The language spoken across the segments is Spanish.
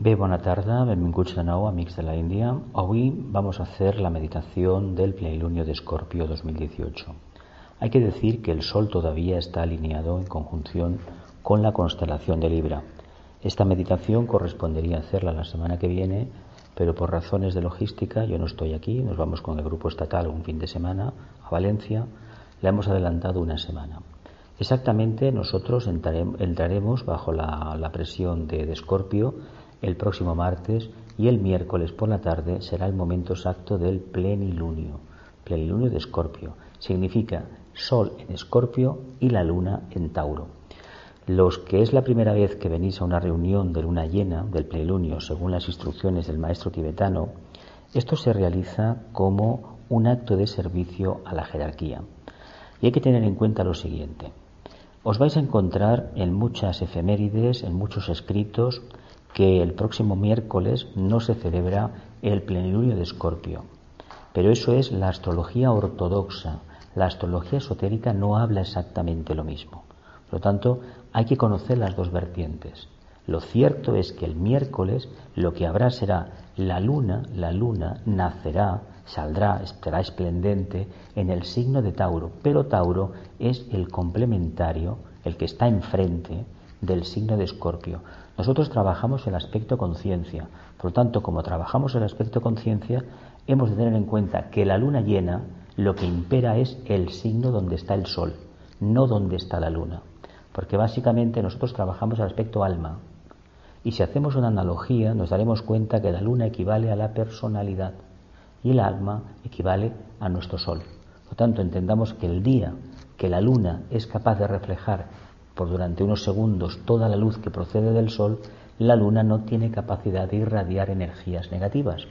Bé, bona tarda, benvinguts de nou, amics de la Índia. Hoy vamos a hacer la meditación del plenilunio de Escorpio 2018. Hay que decir que el Sol todavía está alineado en conjunción con la constelación de Libra. Esta meditación correspondería hacerla la semana que viene, pero por razones de logística yo no estoy aquí, nos vamos con el grupo estatal un fin de semana a Valencia, la hemos adelantado una semana. Exactamente nosotros entraremos bajo la, presión de Escorpio el próximo martes y el miércoles por la tarde será el momento exacto del plenilunio. Plenilunio de Escorpio. Significa Sol en Escorpio y la Luna en Tauro. Los que es la primera vez que venís a una reunión de luna llena del plenilunio según las instrucciones del maestro tibetano, esto se realiza como un acto de servicio a la jerarquía. Y hay que tener en cuenta lo siguiente. Os vais a encontrar en muchas efemérides, en muchos escritos, que el próximo miércoles no se celebra el plenilunio de Escorpio. Pero eso es la astrología ortodoxa. La astrología esotérica no habla exactamente lo mismo. Por lo tanto, hay que conocer las dos vertientes. Lo cierto es que el miércoles lo que habrá será la luna, la luna nacerá, saldrá, estará esplendente en el signo de Tauro, pero Tauro es el complementario, el que está enfrente del signo de Escorpio. Nosotros trabajamos el aspecto conciencia. Por lo tanto, como trabajamos el aspecto conciencia, hemos de tener en cuenta que la luna llena lo que impera es el signo donde está el sol, no donde está la luna. Porque básicamente nosotros trabajamos el aspecto alma. Y si hacemos una analogía, nos daremos cuenta que la luna equivale a la personalidad y el alma equivale a nuestro sol. Por lo tanto, entendamos que el día que la luna es capaz de reflejar por durante unos segundos toda la luz que procede del Sol, la Luna no tiene capacidad de irradiar energías negativas.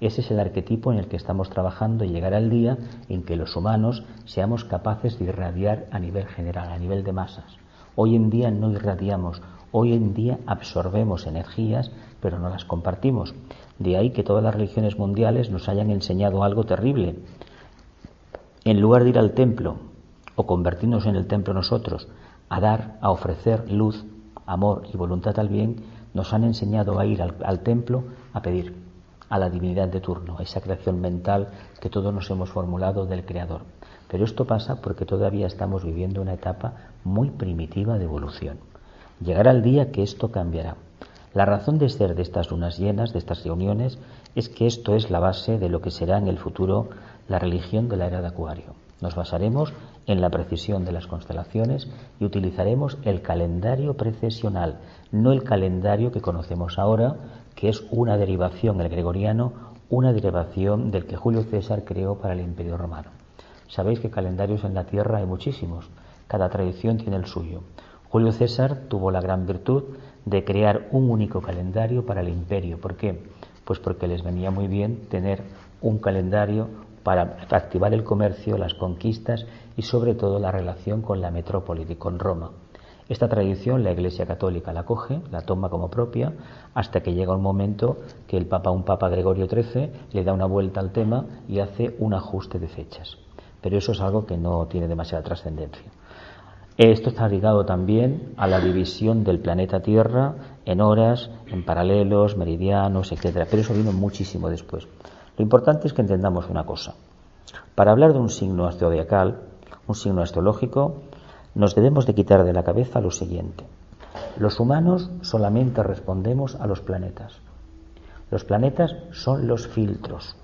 Ese es el arquetipo en el que estamos trabajando y llegar al día en que los humanos seamos capaces de irradiar a nivel general, a nivel de masas. Hoy en día no irradiamos, hoy en día absorbemos energías, pero no las compartimos. De ahí que todas las religiones mundiales nos hayan enseñado algo terrible. En lugar de ir al templo o convertirnos en el templo nosotros, a dar, a ofrecer luz, amor y voluntad al bien, nos han enseñado a ir al, templo a pedir a la divinidad de turno, a esa creación mental que todos nos hemos formulado del Creador. Pero esto pasa porque todavía estamos viviendo una etapa muy primitiva de evolución. Llegará el día que esto cambiará. La razón de ser de estas lunas llenas, de estas reuniones, es que esto es la base de lo que será en el futuro la religión de la era de Acuario. Nos basaremos en la precisión de las constelaciones y utilizaremos el calendario precesional, no el calendario que conocemos ahora, que es una derivación, el gregoriano, una derivación del que Julio César creó para el Imperio Romano. Sabéis que calendarios en la Tierra hay muchísimos, cada tradición tiene el suyo. Julio César tuvo la gran virtud de crear un único calendario para el imperio. ¿Por qué? Pues porque les venía muy bien tener un calendario para activar el comercio, las conquistas y sobre todo la relación con la metrópoli, con Roma. Esta tradición la Iglesia Católica la coge, la toma como propia, hasta que llega un momento que el Papa, un Papa Gregorio XIII, le da una vuelta al tema y hace un ajuste de fechas. Pero eso es algo que no tiene demasiada trascendencia. Esto está ligado también a la división del planeta Tierra en horas, en paralelos, meridianos, etcétera. Pero eso vino muchísimo después. Lo importante es que entendamos una cosa. Para hablar de un signo zodiacal, un signo astrológico, nos debemos de quitar de la cabeza lo siguiente. Los humanos solamente respondemos a los planetas. Los planetas son los filtros.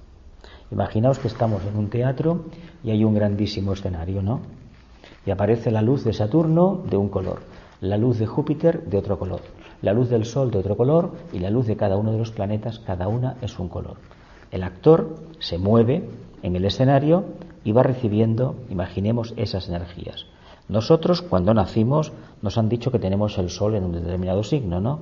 Imaginaos que estamos en un teatro y hay un grandísimo escenario, ¿no? Y aparece la luz de Saturno de un color, la luz de Júpiter de otro color, la luz del Sol de otro color y la luz de cada uno de los planetas, cada una es un color. El actor se mueve en el escenario y va recibiendo, imaginemos, esas energías. Nosotros, cuando nacimos, nos han dicho que tenemos el Sol en un determinado signo, ¿no?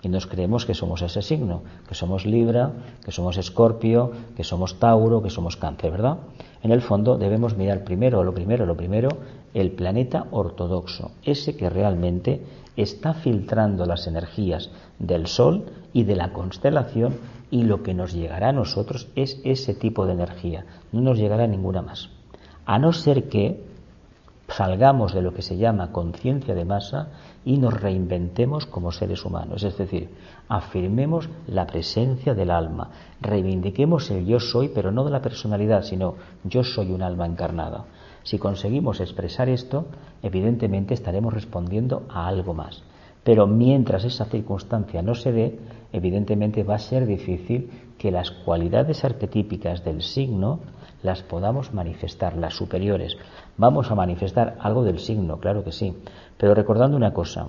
Y nos creemos que somos ese signo, que somos Libra, que somos Escorpio, que somos Tauro, que somos Cáncer, ¿verdad? En el fondo debemos mirar primero, lo primero, lo primero, el planeta ortodoxo, ese que realmente está filtrando las energías del Sol y de la constelación y lo que nos llegará a nosotros es ese tipo de energía, no nos llegará ninguna más. A no ser que salgamos de lo que se llama conciencia de masa y nos reinventemos como seres humanos. Es decir, afirmemos la presencia del alma, reivindiquemos el yo soy, pero no de la personalidad, sino yo soy un alma encarnada. Si conseguimos expresar esto, evidentemente estaremos respondiendo a algo más. Pero mientras esa circunstancia no se dé, evidentemente va a ser difícil que las cualidades arquetípicas del signo las podamos manifestar, las superiores. Vamos a manifestar algo del signo, claro que sí, pero recordando una cosa,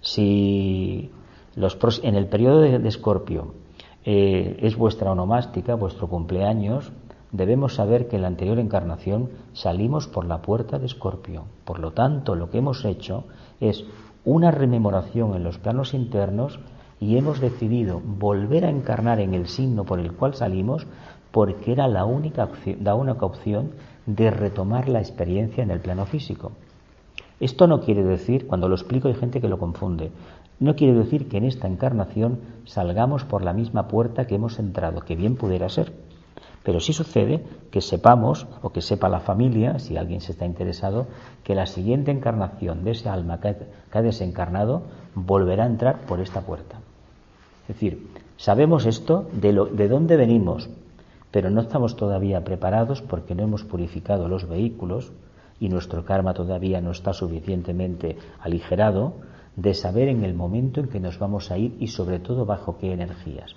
si los en el periodo de Escorpio eh, es vuestra onomástica, vuestro cumpleaños, debemos saber que en la anterior encarnación salimos por la puerta de Escorpio. Por lo tanto, lo que hemos hecho es una rememoración en los planos internos y hemos decidido volver a encarnar en el signo por el cual salimos porque era la única, la única opción de retomar la experiencia en el plano físico. Esto no quiere decir, cuando lo explico hay gente que lo confunde, no quiere decir que en esta encarnación salgamos por la misma puerta que hemos entrado, que bien pudiera ser. Pero sí sucede que sepamos, o que sepa la familia, si alguien se está interesado, que la siguiente encarnación de ese alma que ha desencarnado volverá a entrar por esta puerta. Es decir, sabemos esto de, lo, de dónde venimos, pero no estamos todavía preparados porque no hemos purificado los vehículos y nuestro karma todavía no está suficientemente aligerado de saber en el momento en que nos vamos a ir y sobre todo bajo qué energías.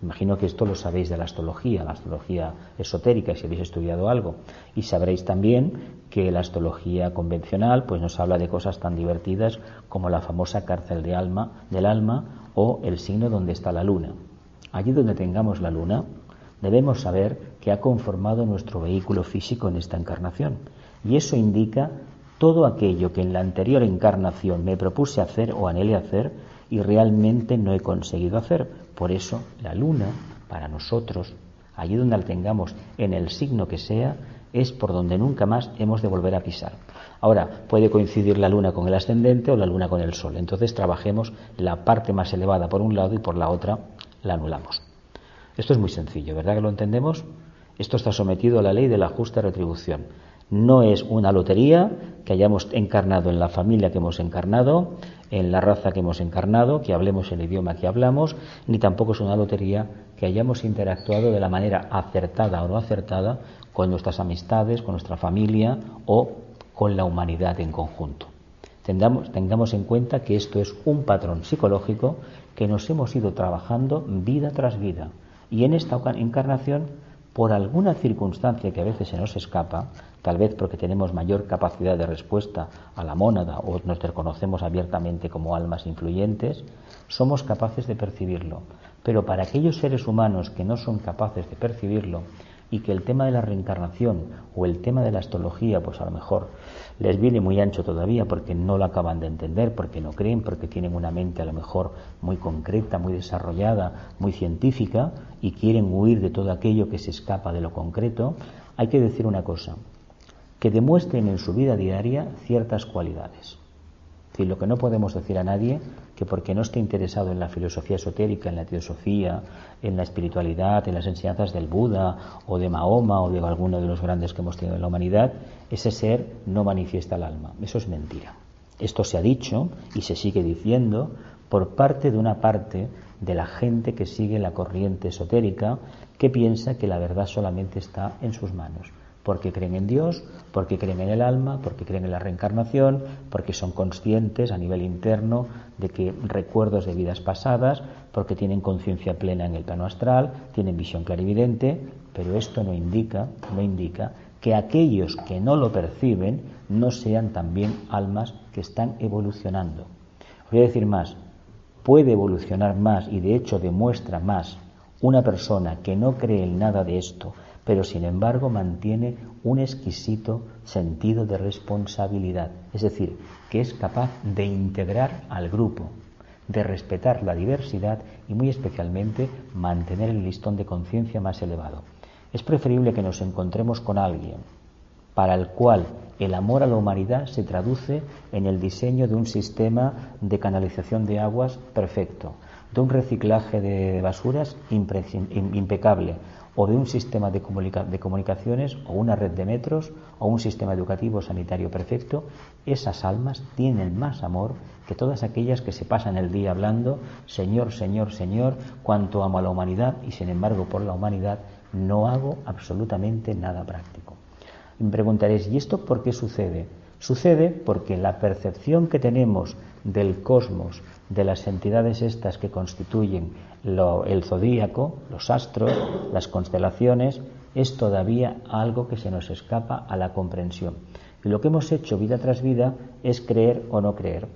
Imagino que esto lo sabéis de la astrología, la astrología esotérica, si habéis estudiado algo. Y sabréis también que la astrología convencional pues nos habla de cosas tan divertidas como la famosa cárcel de alma, del alma o el signo donde está la luna. Allí donde tengamos la luna, debemos saber que ha conformado nuestro vehículo físico en esta encarnación. Y eso indica todo aquello que en la anterior encarnación me propuse hacer o anhelé hacer y realmente no he conseguido hacer. Por eso la luna, para nosotros, allí donde la tengamos, en el signo que sea, es por donde nunca más hemos de volver a pisar. Ahora, puede coincidir la luna con el ascendente o la luna con el sol. Entonces trabajemos la parte más elevada por un lado y por la otra la anulamos. Esto es muy sencillo, ¿verdad que lo entendemos? Esto está sometido a la ley de la justa retribución. No es una lotería que hayamos encarnado en la familia que hemos encarnado, en la raza que hemos encarnado, que hablemos el idioma que hablamos, ni tampoco es una lotería que hayamos interactuado de la manera acertada o no acertada con nuestras amistades, con nuestra familia o con la humanidad en conjunto. Tengamos, en cuenta que esto es un patrón psicológico que nos hemos ido trabajando vida tras vida y en esta encarnación, por alguna circunstancia que a veces se nos escapa, tal vez porque tenemos mayor capacidad de respuesta a la mónada o nos reconocemos abiertamente como almas influyentes, somos capaces de percibirlo. Pero para aquellos seres humanos que no son capaces de percibirlo y que el tema de la reencarnación o el tema de la astrología, pues a lo mejor les viene muy ancho todavía porque no lo acaban de entender, porque no creen, porque tienen una mente a lo mejor muy concreta, muy desarrollada, muy científica y quieren huir de todo aquello que se escapa de lo concreto, hay que decir una cosa, que demuestren en su vida diaria ciertas cualidades. Y lo que no podemos decir a nadie que porque no esté interesado en la filosofía esotérica, en la teosofía, en la espiritualidad, en las enseñanzas del Buda o de Mahoma o de alguno de los grandes que hemos tenido en la humanidad, ese ser no manifiesta el alma. Eso es mentira. Esto se ha dicho y se sigue diciendo por parte de una parte de la gente que sigue la corriente esotérica que piensa que la verdad solamente está en sus manos porque creen en Dios, porque creen en el alma, porque creen en la reencarnación, porque son conscientes a nivel interno de que recuerdos de vidas pasadas, porque tienen conciencia plena en el plano astral, tienen visión clarividente, pero esto no indica, no indica que aquellos que no lo perciben no sean también almas que están evolucionando. voy a decir más, puede evolucionar más y de hecho demuestra más una persona que no cree en nada de esto, pero sin embargo mantiene un exquisito sentido de responsabilidad, es decir, que es capaz de integrar al grupo, de respetar la diversidad y muy especialmente mantener el listón de conciencia más elevado. Es preferible que nos encontremos con alguien para el cual el amor a la humanidad se traduce en el diseño de un sistema de canalización de aguas perfecto, de un reciclaje de basuras impecable, o de un sistema de, comunicaciones o una red de metros o un sistema educativo sanitario perfecto, esas almas tienen más amor que todas aquellas que se pasan el día hablando, Señor, Señor, Señor, cuánto amo a la humanidad y sin embargo por la humanidad no hago absolutamente nada práctico. Me preguntaréis, ¿y esto por qué sucede? Sucede porque la percepción que tenemos del cosmos, de las entidades estas que constituyen el zodíaco, los astros, las constelaciones, es todavía algo que se nos escapa a la comprensión. Y lo que hemos hecho vida tras vida es creer o no creer,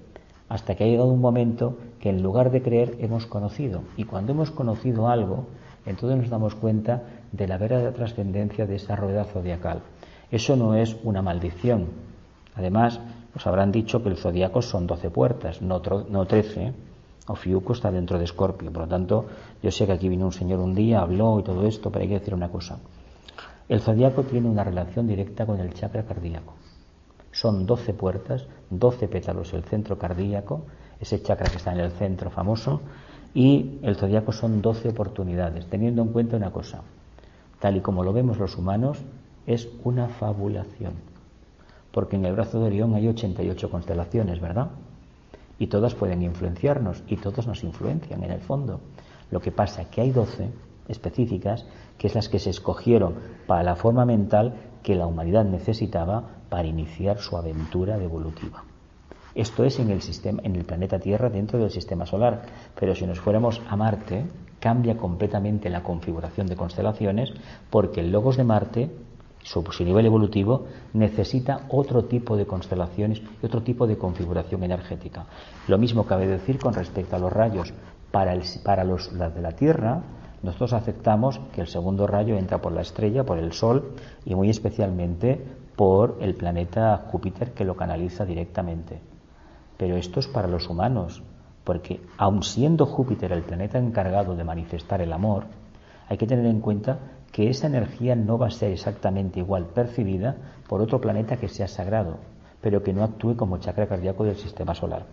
hasta que ha llegado un momento que en lugar de creer hemos conocido. Y cuando hemos conocido algo, entonces nos damos cuenta de la verdadera trascendencia de esa rueda zodiacal. Eso no es una maldición. Además, os habrán dicho que el zodiaco son 12 puertas, no, no 13. Ofiuco está dentro de Escorpio. Por lo tanto, yo sé que aquí vino un señor un día, habló y todo esto, pero hay que decir una cosa. El zodiaco tiene una relación directa con el chakra cardíaco. Son 12 puertas, 12 pétalos el centro cardíaco, ese chakra que está en el centro famoso, y el zodiaco son 12 oportunidades, teniendo en cuenta una cosa. Tal y como lo vemos los humanos, es una fabulación porque en el brazo de Orión hay 88 constelaciones, ¿verdad? Y todas pueden influenciarnos y todos nos influencian en el fondo. Lo que pasa es que hay 12 específicas, que es las que se escogieron para la forma mental que la humanidad necesitaba para iniciar su aventura evolutiva. Esto es en el sistema, en el planeta Tierra dentro del sistema solar, pero si nos fuéramos a Marte, cambia completamente la configuración de constelaciones porque el logos de Marte su, nivel evolutivo necesita otro tipo de constelaciones y otro tipo de configuración energética. Lo mismo cabe decir con respecto a los rayos. Para, para los de la Tierra, nosotros aceptamos que el segundo rayo entra por la estrella, por el Sol y muy especialmente por el planeta Júpiter que lo canaliza directamente. Pero esto es para los humanos, porque aun siendo Júpiter el planeta encargado de manifestar el amor, hay que tener en cuenta que esa energía no va a ser exactamente igual percibida por otro planeta que sea sagrado, pero que no actúe como chakra cardíaco del sistema solar.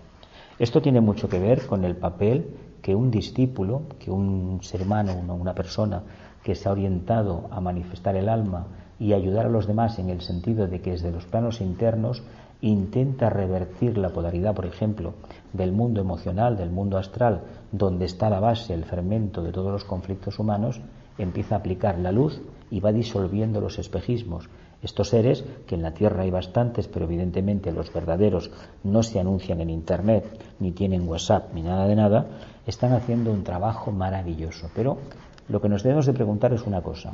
Esto tiene mucho que ver con el papel que un discípulo, que un ser humano, una persona que se ha orientado a manifestar el alma y ayudar a los demás en el sentido de que desde los planos internos intenta revertir la polaridad, por ejemplo, del mundo emocional, del mundo astral, donde está la base, el fermento de todos los conflictos humanos, empieza a aplicar la luz y va disolviendo los espejismos. Estos seres, que en la Tierra hay bastantes, pero evidentemente los verdaderos no se anuncian en Internet, ni tienen WhatsApp, ni nada de nada, están haciendo un trabajo maravilloso. Pero lo que nos debemos de preguntar es una cosa.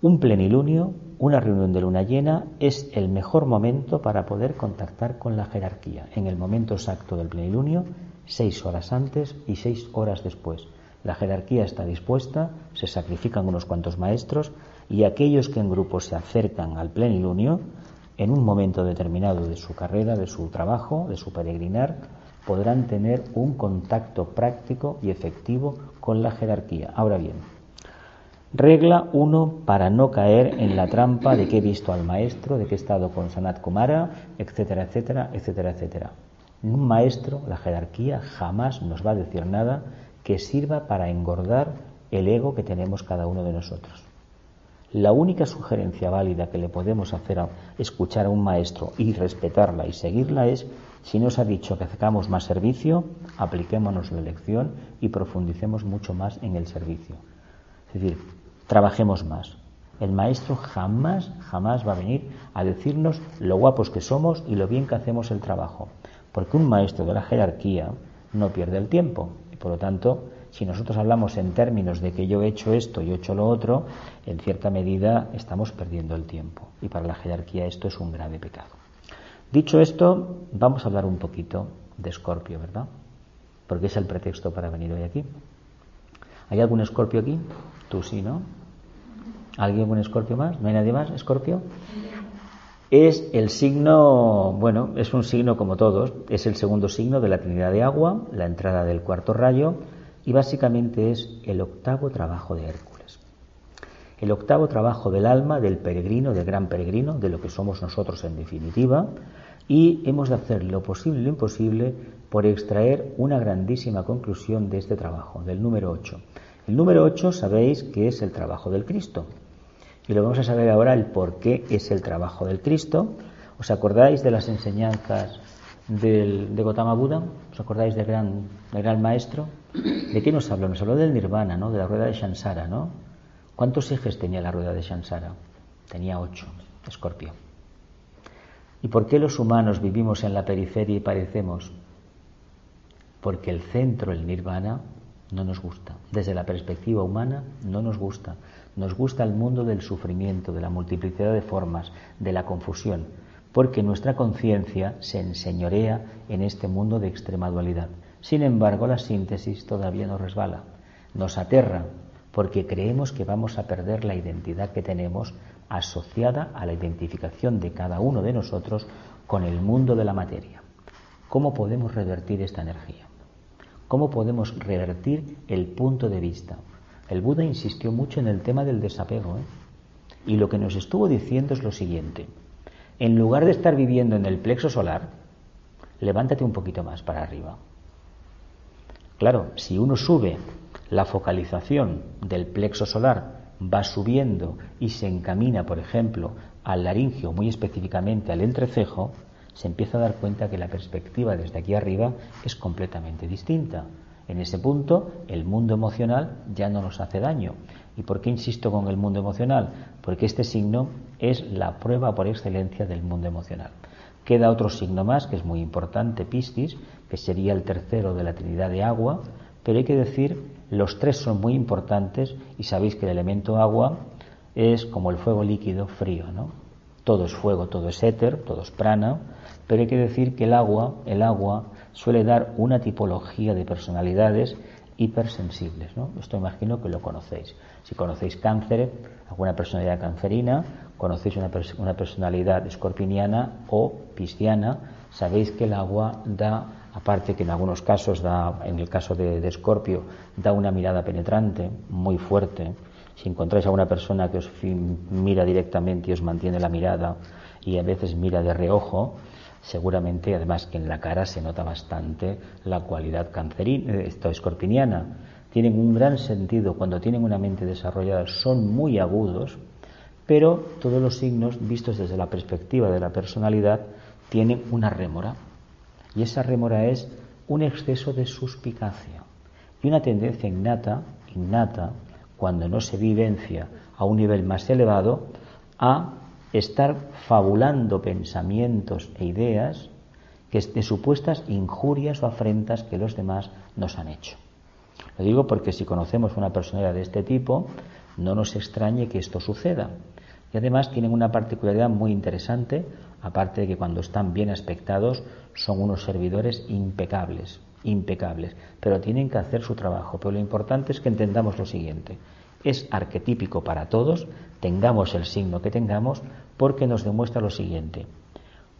Un plenilunio, una reunión de luna llena, es el mejor momento para poder contactar con la jerarquía. En el momento exacto del plenilunio, seis horas antes y seis horas después. La jerarquía está dispuesta, se sacrifican unos cuantos maestros y aquellos que en grupo se acercan al plenilunio, en un momento determinado de su carrera, de su trabajo, de su peregrinar, podrán tener un contacto práctico y efectivo con la jerarquía. Ahora bien, regla 1 para no caer en la trampa de que he visto al maestro, de que he estado con Sanat Kumara, etcétera, etcétera, etcétera, etcétera. Un maestro, la jerarquía, jamás nos va a decir nada que sirva para engordar el ego que tenemos cada uno de nosotros. La única sugerencia válida que le podemos hacer a escuchar a un maestro y respetarla y seguirla es, si nos ha dicho que hagamos más servicio, apliquémonos la lección y profundicemos mucho más en el servicio. Es decir, trabajemos más. El maestro jamás, jamás va a venir a decirnos lo guapos que somos y lo bien que hacemos el trabajo. Porque un maestro de la jerarquía no pierde el tiempo, por lo tanto, si nosotros hablamos en términos de que yo he hecho esto y he hecho lo otro, en cierta medida estamos perdiendo el tiempo. Y para la jerarquía esto es un grave pecado. Dicho esto, vamos a hablar un poquito de Escorpio, ¿verdad? Porque es el pretexto para venir hoy aquí. ¿Hay algún Escorpio aquí? Tú sí, ¿no? ¿Alguien algún Escorpio más? ¿No hay nadie más? ¿Escorpio? Es el signo, bueno, es un signo como todos, es el segundo signo de la Trinidad de Agua, la entrada del cuarto rayo, y básicamente es el octavo trabajo de Hércules. El octavo trabajo del alma, del peregrino, del gran peregrino, de lo que somos nosotros en definitiva, y hemos de hacer lo posible y lo imposible por extraer una grandísima conclusión de este trabajo, del número 8. El número 8 sabéis que es el trabajo del Cristo. Y lo vamos a saber ahora el por qué es el trabajo del Cristo. ¿Os acordáis de las enseñanzas del, de Gautama Buda? ¿Os acordáis del gran, del gran maestro? ¿De qué nos habló? Nos habló del nirvana, ¿no? De la rueda de Shansara, ¿no? ¿Cuántos ejes tenía la rueda de Shansara? Tenía ocho, escorpio. ¿Y por qué los humanos vivimos en la periferia y parecemos? Porque el centro, el nirvana, no nos gusta. Desde la perspectiva humana, no nos gusta. Nos gusta el mundo del sufrimiento, de la multiplicidad de formas, de la confusión, porque nuestra conciencia se enseñorea en este mundo de extrema dualidad. Sin embargo, la síntesis todavía nos resbala, nos aterra, porque creemos que vamos a perder la identidad que tenemos asociada a la identificación de cada uno de nosotros con el mundo de la materia. ¿Cómo podemos revertir esta energía? ¿Cómo podemos revertir el punto de vista? El Buda insistió mucho en el tema del desapego. ¿eh? Y lo que nos estuvo diciendo es lo siguiente. En lugar de estar viviendo en el plexo solar, levántate un poquito más para arriba. Claro, si uno sube la focalización del plexo solar, va subiendo y se encamina, por ejemplo, al laringio, muy específicamente al entrecejo, se empieza a dar cuenta que la perspectiva desde aquí arriba es completamente distinta. En ese punto, el mundo emocional ya no nos hace daño. ¿Y por qué insisto con el mundo emocional? Porque este signo es la prueba por excelencia del mundo emocional. Queda otro signo más que es muy importante, Piscis, que sería el tercero de la Trinidad de agua, pero hay que decir, los tres son muy importantes y sabéis que el elemento agua es como el fuego líquido frío, ¿no? Todo es fuego, todo es éter, todo es prana, pero hay que decir que el agua, el agua suele dar una tipología de personalidades hipersensibles. ¿no? Esto imagino que lo conocéis. Si conocéis cáncer, alguna personalidad cancerina, conocéis una, una personalidad escorpiniana o pisciana, sabéis que el agua da, aparte que en algunos casos da, en el caso de, de Escorpio, da una mirada penetrante, muy fuerte. Si encontráis a una persona que os mira directamente y os mantiene la mirada y a veces mira de reojo, Seguramente, además, que en la cara se nota bastante la cualidad cancerina, eh, esto escorpiniana. Tienen un gran sentido cuando tienen una mente desarrollada, son muy agudos, pero todos los signos, vistos desde la perspectiva de la personalidad, tienen una rémora. Y esa rémora es un exceso de suspicacia y una tendencia innata, innata, cuando no se vivencia a un nivel más elevado, a estar fabulando pensamientos e ideas que de supuestas injurias o afrentas que los demás nos han hecho. Lo digo porque si conocemos una personalidad de este tipo, no nos extrañe que esto suceda. Y además tienen una particularidad muy interesante, aparte de que cuando están bien aspectados son unos servidores impecables, impecables, pero tienen que hacer su trabajo. Pero lo importante es que entendamos lo siguiente. Es arquetípico para todos, tengamos el signo que tengamos, porque nos demuestra lo siguiente.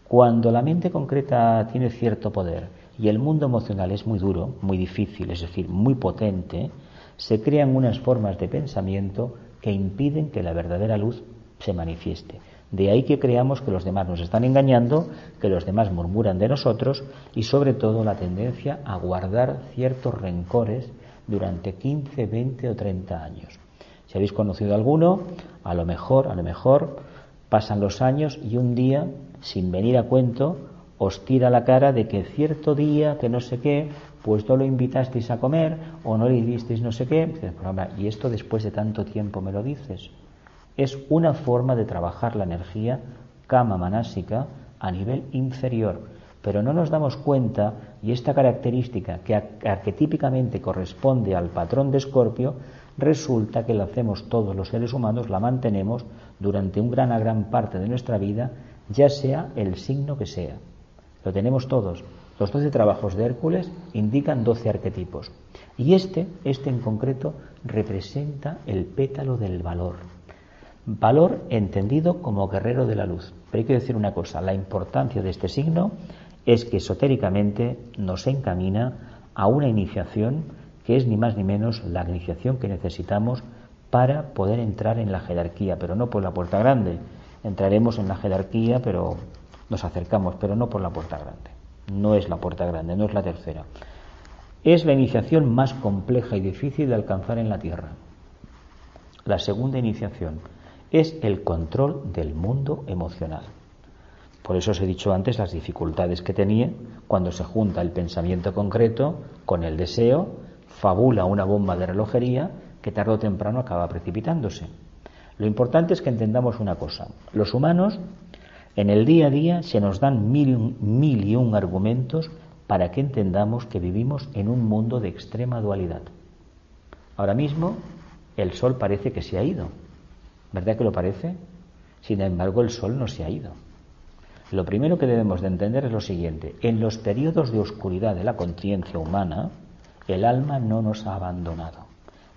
Cuando la mente concreta tiene cierto poder y el mundo emocional es muy duro, muy difícil, es decir, muy potente, se crean unas formas de pensamiento que impiden que la verdadera luz se manifieste. De ahí que creamos que los demás nos están engañando, que los demás murmuran de nosotros y sobre todo la tendencia a guardar ciertos rencores durante 15, 20 o 30 años. Si habéis conocido alguno, a lo mejor, a lo mejor pasan los años y un día, sin venir a cuento, os tira la cara de que cierto día, que no sé qué, pues no lo invitasteis a comer o no le disteis no sé qué. Y esto después de tanto tiempo me lo dices. Es una forma de trabajar la energía kama manásica a nivel inferior. Pero no nos damos cuenta, y esta característica que arquetípicamente corresponde al patrón de Escorpio, resulta que la hacemos todos los seres humanos, la mantenemos durante una gran, gran parte de nuestra vida, ya sea el signo que sea. Lo tenemos todos. Los doce trabajos de Hércules indican doce arquetipos. Y este, este en concreto, representa el pétalo del valor. Valor entendido como guerrero de la luz. Pero hay que decir una cosa, la importancia de este signo es que esotéricamente nos encamina a una iniciación que es ni más ni menos la iniciación que necesitamos para poder entrar en la jerarquía, pero no por la puerta grande. Entraremos en la jerarquía, pero nos acercamos, pero no por la puerta grande. No es la puerta grande, no es la tercera. es la iniciación más compleja y difícil de alcanzar en la Tierra. La segunda iniciación es el control del mundo emocional. Por eso os he dicho antes las dificultades que tenía cuando se junta el pensamiento concreto con el deseo, fabula una bomba de relojería que tarde o temprano acaba precipitándose. Lo importante es que entendamos una cosa. Los humanos, en el día a día, se nos dan mil, y un argumentos para que entendamos que vivimos en un mundo de extrema dualidad. Ahora mismo el sol parece que se ha ido. ¿Verdad que lo parece? Sin embargo, el sol no se ha ido. Lo primero que debemos de entender es lo siguiente. En los periodos de oscuridad de la conciencia humana, el alma no nos ha abandonado.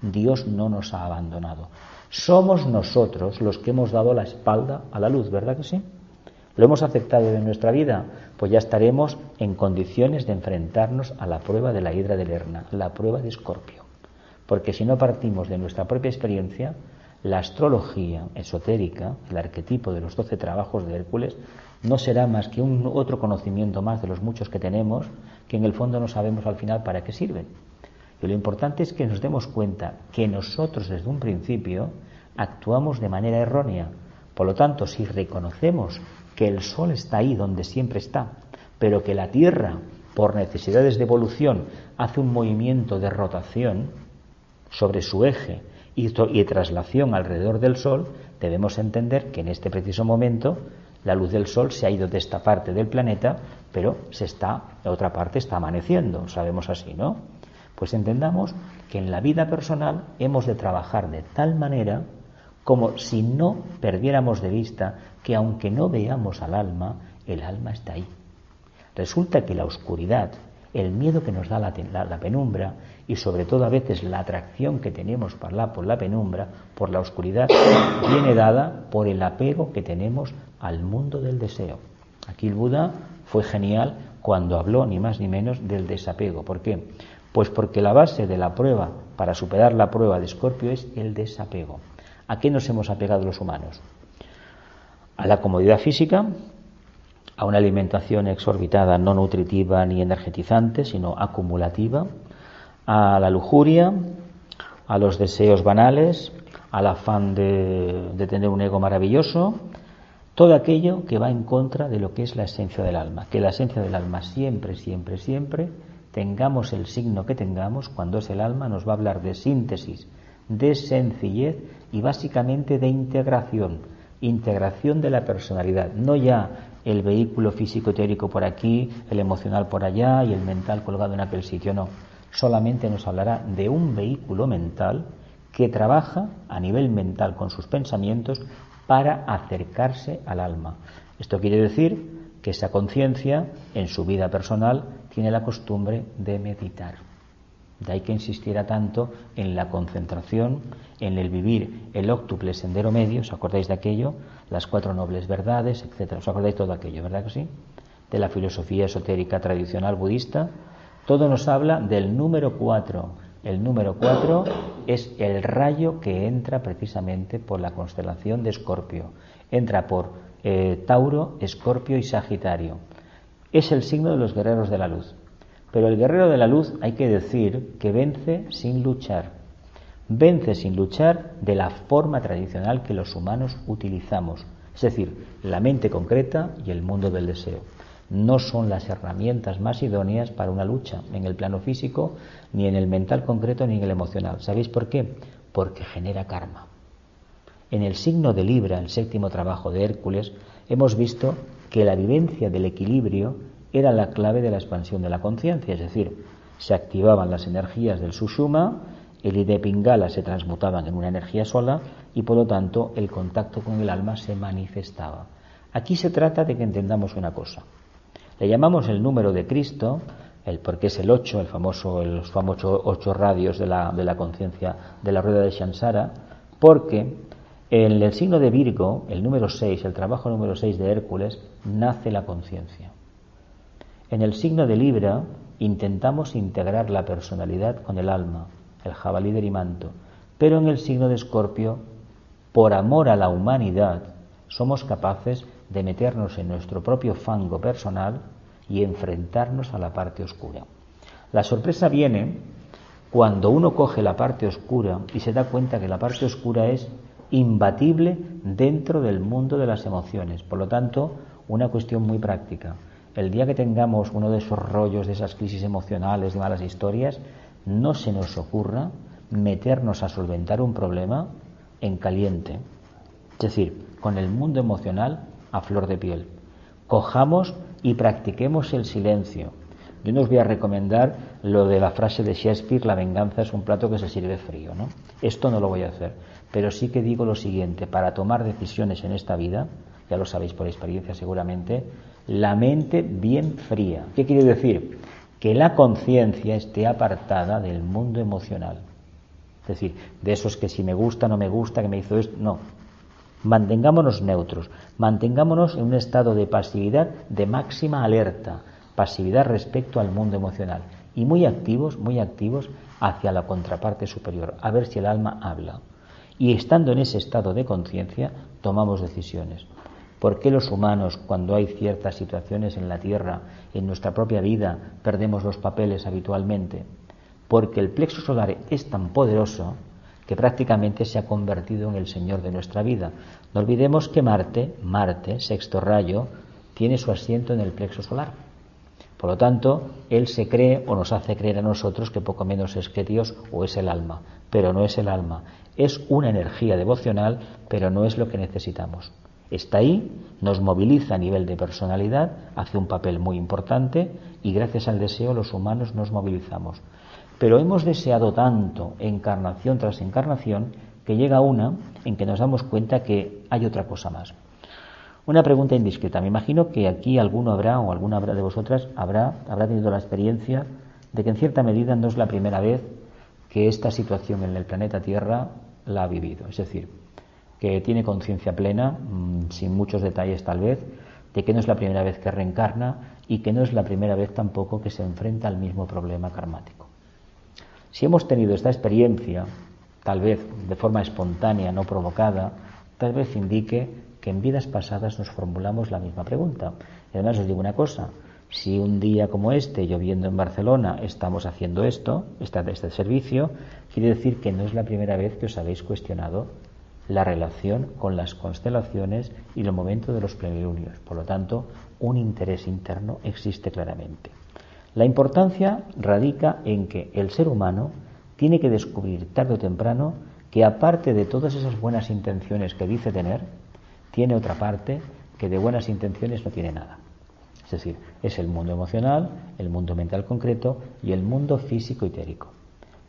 Dios no nos ha abandonado. Somos nosotros los que hemos dado la espalda a la luz, ¿verdad que sí? ¿Lo hemos aceptado en nuestra vida? Pues ya estaremos en condiciones de enfrentarnos a la prueba de la hidra de Lerna, la prueba de Escorpio. Porque si no partimos de nuestra propia experiencia, la astrología esotérica, el arquetipo de los doce trabajos de Hércules, no será más que un otro conocimiento más de los muchos que tenemos, que en el fondo no sabemos al final para qué sirven. Y lo importante es que nos demos cuenta que nosotros desde un principio actuamos de manera errónea. Por lo tanto, si reconocemos que el Sol está ahí donde siempre está, pero que la Tierra, por necesidades de evolución, hace un movimiento de rotación sobre su eje y, de traslación alrededor del Sol, debemos entender que en este preciso momento la luz del Sol se ha ido de esta parte del planeta, pero se está, la otra parte está amaneciendo, sabemos así, ¿no? Pues entendamos que en la vida personal hemos de trabajar de tal manera como si no perdiéramos de vista que aunque no veamos al alma, el alma está ahí. Resulta que la oscuridad, el miedo que nos da la, penumbra y sobre todo a veces la atracción que tenemos por la, por la penumbra, por la oscuridad, viene dada por el apego que tenemos al mundo del deseo. Aquí el Buda fue genial cuando habló ni más ni menos del desapego. ¿Por qué? Pues porque la base de la prueba para superar la prueba de Escorpio es el desapego. ¿A qué nos hemos apegado los humanos? A la comodidad física, a una alimentación exorbitada, no nutritiva ni energetizante, sino acumulativa, a la lujuria, a los deseos banales, al afán de, tener un ego maravilloso, todo aquello que va en contra de lo que es la esencia del alma, que la esencia del alma siempre, siempre, siempre tengamos el signo que tengamos, cuando es el alma, nos va a hablar de síntesis, de sencillez y básicamente de integración, integración de la personalidad, no ya el vehículo físico teórico por aquí, el emocional por allá y el mental colgado en aquel sitio, no, solamente nos hablará de un vehículo mental que trabaja a nivel mental con sus pensamientos para acercarse al alma. Esto quiere decir que esa conciencia en su vida personal tiene la costumbre de meditar. De ahí que insistiera tanto en la concentración, en el vivir el óctuple sendero medio, ¿os acordáis de aquello? Las cuatro nobles verdades, etcétera. ¿Os acordáis todo aquello, verdad que sí? De la filosofía esotérica tradicional budista. Todo nos habla del número cuatro. El número cuatro es el rayo que entra precisamente por la constelación de Escorpio. Entra por eh, Tauro, Escorpio y Sagitario es el signo de los guerreros de la luz. Pero el guerrero de la luz hay que decir que vence sin luchar. Vence sin luchar de la forma tradicional que los humanos utilizamos, es decir, la mente concreta y el mundo del deseo. No son las herramientas más idóneas para una lucha en el plano físico, ni en el mental concreto, ni en el emocional. ¿Sabéis por qué? Porque genera karma. En el signo de Libra, el séptimo trabajo de Hércules, hemos visto que la vivencia del equilibrio era la clave de la expansión de la conciencia, es decir, se activaban las energías del Sushuma, el ide pingala se transmutaban en una energía sola y por lo tanto el contacto con el alma se manifestaba. Aquí se trata de que entendamos una cosa. Le llamamos el número de Cristo, el porque es el 8, el famoso, los famosos ocho radios de la, de la conciencia de la rueda de Shansara, porque en el signo de Virgo, el número 6, el trabajo número 6 de Hércules, nace la conciencia. En el signo de Libra intentamos integrar la personalidad con el alma, el jabalí de manto, pero en el signo de Escorpio, por amor a la humanidad, somos capaces de meternos en nuestro propio fango personal y enfrentarnos a la parte oscura. La sorpresa viene cuando uno coge la parte oscura y se da cuenta que la parte oscura es imbatible dentro del mundo de las emociones. Por lo tanto, una cuestión muy práctica. El día que tengamos uno de esos rollos, de esas crisis emocionales, de malas historias, no se nos ocurra meternos a solventar un problema en caliente. Es decir, con el mundo emocional a flor de piel. Cojamos y practiquemos el silencio. Yo no os voy a recomendar lo de la frase de Shakespeare, la venganza es un plato que se sirve frío, ¿no? Esto no lo voy a hacer. Pero sí que digo lo siguiente, para tomar decisiones en esta vida, ya lo sabéis por experiencia seguramente, la mente bien fría. ¿Qué quiere decir? Que la conciencia esté apartada del mundo emocional. Es decir, de esos que si me gusta, no me gusta, que me hizo esto, no. Mantengámonos neutros, mantengámonos en un estado de pasividad, de máxima alerta, pasividad respecto al mundo emocional y muy activos, muy activos hacia la contraparte superior, a ver si el alma habla. Y estando en ese estado de conciencia, tomamos decisiones. ¿Por qué los humanos, cuando hay ciertas situaciones en la Tierra, en nuestra propia vida, perdemos los papeles habitualmente? Porque el plexo solar es tan poderoso que prácticamente se ha convertido en el Señor de nuestra vida. No olvidemos que Marte, Marte, sexto rayo, tiene su asiento en el plexo solar. Por lo tanto, Él se cree o nos hace creer a nosotros que poco menos es que Dios o es el alma, pero no es el alma. Es una energía devocional, pero no es lo que necesitamos. Está ahí, nos moviliza a nivel de personalidad, hace un papel muy importante y gracias al deseo los humanos nos movilizamos. Pero hemos deseado tanto, encarnación tras encarnación, que llega una en que nos damos cuenta que hay otra cosa más. Una pregunta indiscreta. Me imagino que aquí alguno habrá o alguna de vosotras habrá, habrá tenido la experiencia de que en cierta medida no es la primera vez que esta situación en el planeta Tierra la ha vivido. Es decir, que tiene conciencia plena, mm, sin muchos detalles tal vez, de que no es la primera vez que reencarna y que no es la primera vez tampoco que se enfrenta al mismo problema karmático. Si hemos tenido esta experiencia, tal vez de forma espontánea, no provocada, tal vez indique que en vidas pasadas nos formulamos la misma pregunta. Y además os digo una cosa, si un día como este, lloviendo en Barcelona, estamos haciendo esto, este, este servicio, quiere decir que no es la primera vez que os habéis cuestionado la relación con las constelaciones y el momento de los plenilunios. Por lo tanto, un interés interno existe claramente. La importancia radica en que el ser humano tiene que descubrir tarde o temprano que aparte de todas esas buenas intenciones que dice tener, tiene otra parte que de buenas intenciones no tiene nada. Es decir, es el mundo emocional, el mundo mental concreto y el mundo físico itérico.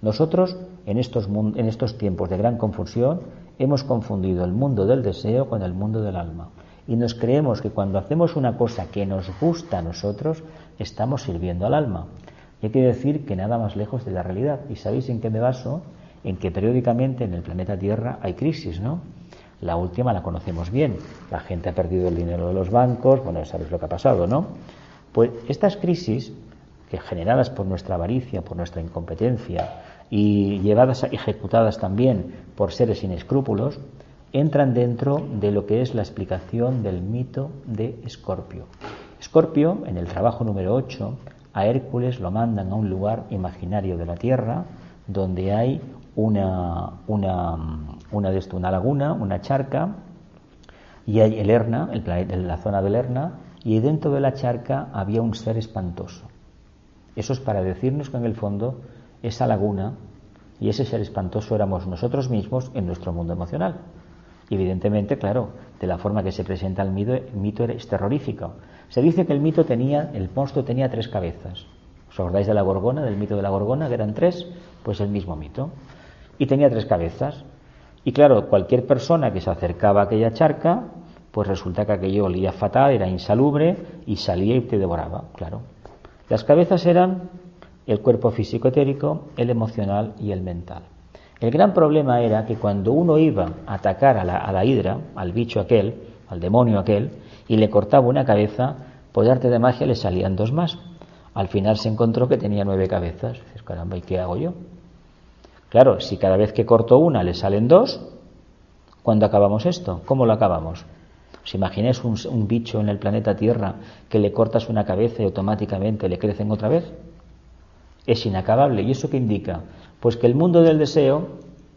Nosotros, en estos, en estos tiempos de gran confusión, hemos confundido el mundo del deseo con el mundo del alma. Y nos creemos que cuando hacemos una cosa que nos gusta a nosotros, estamos sirviendo al alma. Y hay que decir que nada más lejos de la realidad. ¿Y sabéis en qué me baso? En que periódicamente en el planeta Tierra hay crisis, ¿no? La última la conocemos bien. La gente ha perdido el dinero de los bancos, bueno, sabéis lo que ha pasado, ¿no? Pues estas crisis, que generadas por nuestra avaricia, por nuestra incompetencia y llevadas, ejecutadas también por seres sin escrúpulos, entran dentro de lo que es la explicación del mito de Escorpio. Escorpio, en el trabajo número 8, a Hércules lo mandan a un lugar imaginario de la Tierra donde hay una, una, una, de esto, una laguna, una charca, y hay el Lerna, el la zona del Lerna, y dentro de la charca había un ser espantoso. Eso es para decirnos que en el fondo esa laguna y ese ser espantoso éramos nosotros mismos en nuestro mundo emocional. Evidentemente, claro, de la forma que se presenta el mito, el mito es terrorífico. Se dice que el mito tenía, el monstruo tenía tres cabezas. ¿Os acordáis de la gorgona, del mito de la gorgona, que eran tres? Pues el mismo mito y tenía tres cabezas. Y claro, cualquier persona que se acercaba a aquella charca, pues resulta que aquello olía fatal, era insalubre y salía y te devoraba, claro. Las cabezas eran el cuerpo físico etérico, el emocional y el mental. El gran problema era que cuando uno iba a atacar a la, a la hidra, al bicho aquel, al demonio aquel, y le cortaba una cabeza, por arte de magia le salían dos más. Al final se encontró que tenía nueve cabezas. Dices, caramba, ¿y qué hago yo? Claro, si cada vez que corto una le salen dos, ¿cuándo acabamos esto? ¿Cómo lo acabamos? ¿Os imagináis un, bicho en el planeta Tierra que le cortas una cabeza y automáticamente le crecen otra vez? es inacabable. ¿Y eso qué indica? Pues que el mundo del deseo,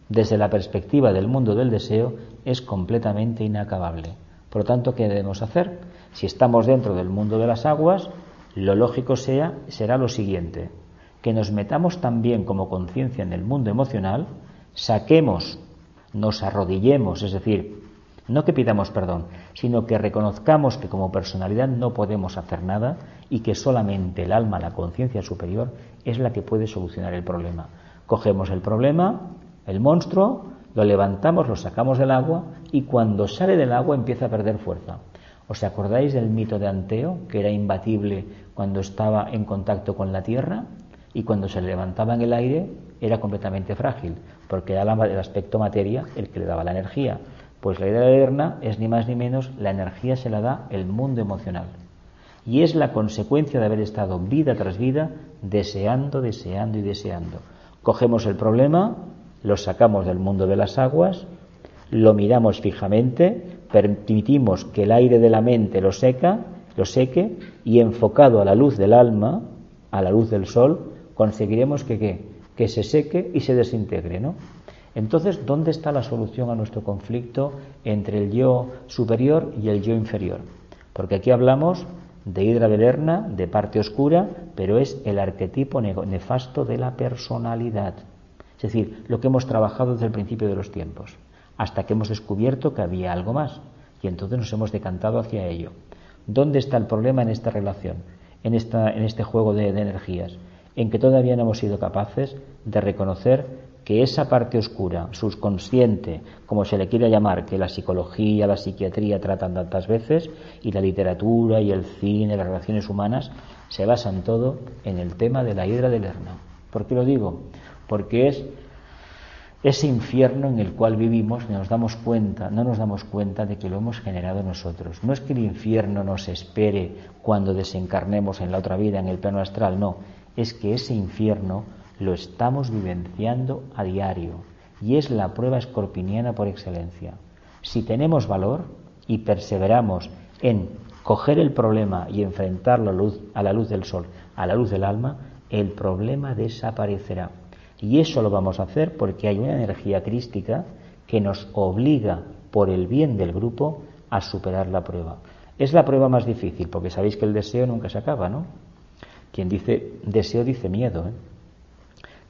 desde la perspectiva del mundo del deseo, es completamente inacabable. Por lo tanto, ¿qué debemos hacer? Si estamos dentro del mundo de las aguas, lo lógico sea, será lo siguiente, que nos metamos también como conciencia en el mundo emocional, saquemos, nos arrodillemos, es decir, no que pidamos perdón, sino que reconozcamos que como personalidad no podemos hacer nada y que solamente el alma, la conciencia superior, es la que puede solucionar el problema. Cogemos el problema, el monstruo, lo levantamos, lo sacamos del agua y cuando sale del agua empieza a perder fuerza. ¿Os acordáis del mito de Anteo, que era imbatible cuando estaba en contacto con la tierra y cuando se levantaba en el aire era completamente frágil, porque era el aspecto materia el que le daba la energía. Pues la idea eterna es ni más ni menos la energía se la da el mundo emocional. Y es la consecuencia de haber estado vida tras vida deseando, deseando y deseando. Cogemos el problema, lo sacamos del mundo de las aguas, lo miramos fijamente, permitimos que el aire de la mente lo seca, lo seque y enfocado a la luz del alma, a la luz del sol, conseguiremos que, que se seque y se desintegre, ¿no? Entonces, ¿dónde está la solución a nuestro conflicto entre el yo superior y el yo inferior? Porque aquí hablamos de Hidra Belerna, de parte oscura, pero es el arquetipo nefasto de la personalidad. Es decir, lo que hemos trabajado desde el principio de los tiempos, hasta que hemos descubierto que había algo más, y entonces nos hemos decantado hacia ello. ¿Dónde está el problema en esta relación, en, esta, en este juego de energías? En que todavía no hemos sido capaces de reconocer que esa parte oscura, subconsciente, como se le quiera llamar, que la psicología, la psiquiatría tratan tantas veces, y la literatura y el cine, las relaciones humanas, se basan todo en el tema de la hidra del Lerna. ¿Por qué lo digo? Porque es ese infierno en el cual vivimos, nos damos cuenta, no nos damos cuenta de que lo hemos generado nosotros. No es que el infierno nos espere cuando desencarnemos en la otra vida, en el plano astral, no, es que ese infierno lo estamos vivenciando a diario y es la prueba escorpiniana por excelencia. Si tenemos valor y perseveramos en coger el problema y enfrentarlo a, luz, a la luz del sol, a la luz del alma, el problema desaparecerá. Y eso lo vamos a hacer porque hay una energía crística que nos obliga, por el bien del grupo, a superar la prueba. Es la prueba más difícil, porque sabéis que el deseo nunca se acaba, ¿no? Quien dice deseo dice miedo, ¿eh?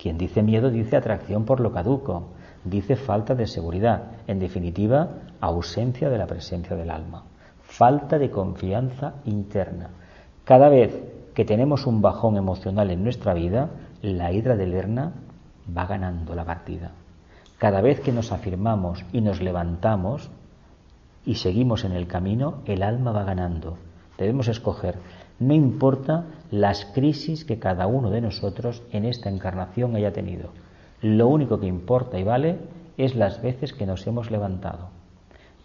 Quien dice miedo dice atracción por lo caduco, dice falta de seguridad, en definitiva, ausencia de la presencia del alma, falta de confianza interna. Cada vez que tenemos un bajón emocional en nuestra vida, la hidra de Lerna va ganando la partida. Cada vez que nos afirmamos y nos levantamos y seguimos en el camino, el alma va ganando. Debemos escoger no importa las crisis que cada uno de nosotros en esta encarnación haya tenido. Lo único que importa y vale es las veces que nos hemos levantado.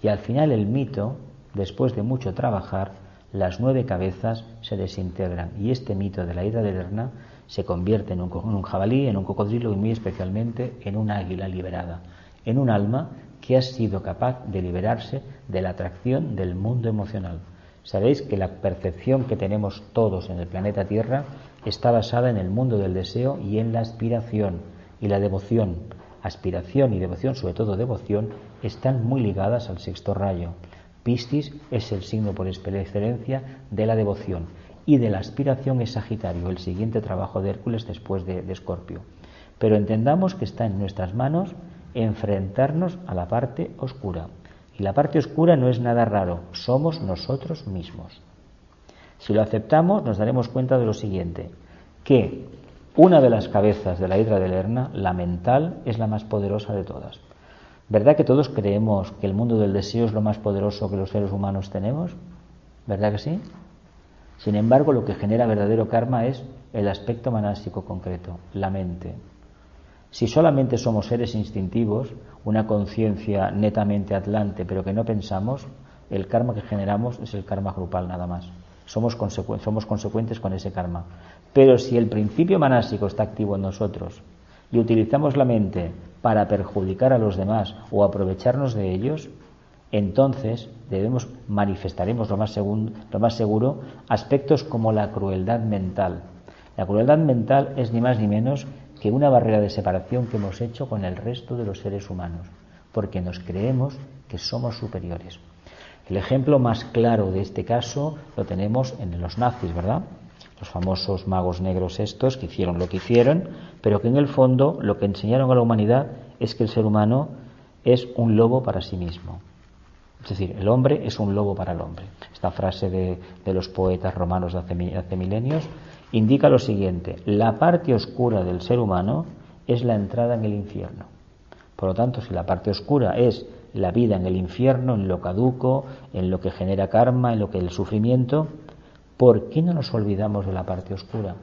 Y al final el mito, después de mucho trabajar, las nueve cabezas se desintegran y este mito de la ida de Lerna se convierte en un, en un, jabalí, en un cocodrilo y muy especialmente en un águila liberada, en un alma que ha sido capaz de liberarse de la atracción del mundo emocional. Sabéis que la percepción que tenemos todos en el planeta Tierra está basada en el mundo del deseo y en la aspiración y la devoción. Aspiración y devoción, sobre todo devoción, están muy ligadas al sexto rayo. Piscis es el signo por excelencia de la devoción y de la aspiración es Sagitario, el siguiente trabajo de Hércules después de Escorpio. Pero entendamos que está en nuestras manos enfrentarnos a la parte oscura. Y la parte oscura no es nada raro, somos nosotros mismos. Si lo aceptamos, nos daremos cuenta de lo siguiente, que una de las cabezas de la hidra de Lerna, la mental, es la más poderosa de todas. ¿Verdad que todos creemos que el mundo del deseo es lo más poderoso que los seres humanos tenemos? ¿Verdad que sí? Sin embargo, lo que genera verdadero karma es el aspecto manásico concreto, la mente. Si solamente somos seres instintivos, una conciencia netamente atlante, pero que no pensamos, el karma que generamos es el karma grupal nada más. Somos, somos consecuentes con ese karma. Pero si el principio manásico está activo en nosotros y utilizamos la mente para perjudicar a los demás o aprovecharnos de ellos, entonces debemos manifestaremos lo más, lo más seguro aspectos como la crueldad mental, La crueldad mental es ni más ni menos que una barrera de separación que hemos hecho con el resto de los seres humanos, porque nos creemos que somos superiores. El ejemplo más claro de este caso lo tenemos en los nazis, ¿verdad? Los famosos magos negros estos que hicieron lo que hicieron, pero que en el fondo lo que enseñaron a la humanidad es que el ser humano es un lobo para sí mismo. Es decir, el hombre es un lobo para el hombre. Esta frase de, los poetas romanos de hace, milenios indica lo siguiente, la parte oscura del ser humano es la entrada en el infierno. Por lo tanto, si la parte oscura es la vida en el infierno, en lo caduco, en lo que genera karma, en lo que es el sufrimiento, ¿por qué no nos olvidamos de la parte oscura?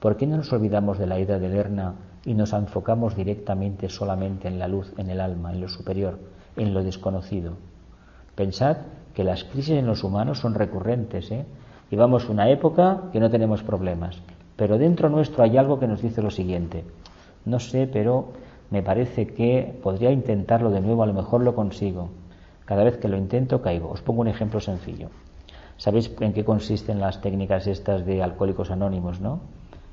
¿Por qué no nos olvidamos de la ida de Lerna y nos enfocamos directamente solamente en la luz, en el alma, en lo superior, en lo desconocido? Pensad que las crisis en los humanos son recurrentes. ¿eh? Llevamos una época que no tenemos problemas, pero dentro nuestro hay algo que nos dice lo siguiente. No sé, pero me parece que podría intentarlo de nuevo, a lo mejor lo consigo. Cada vez que lo intento caigo. Os pongo un ejemplo sencillo. ¿Sabéis en qué consisten las técnicas estas de alcohólicos anónimos, no?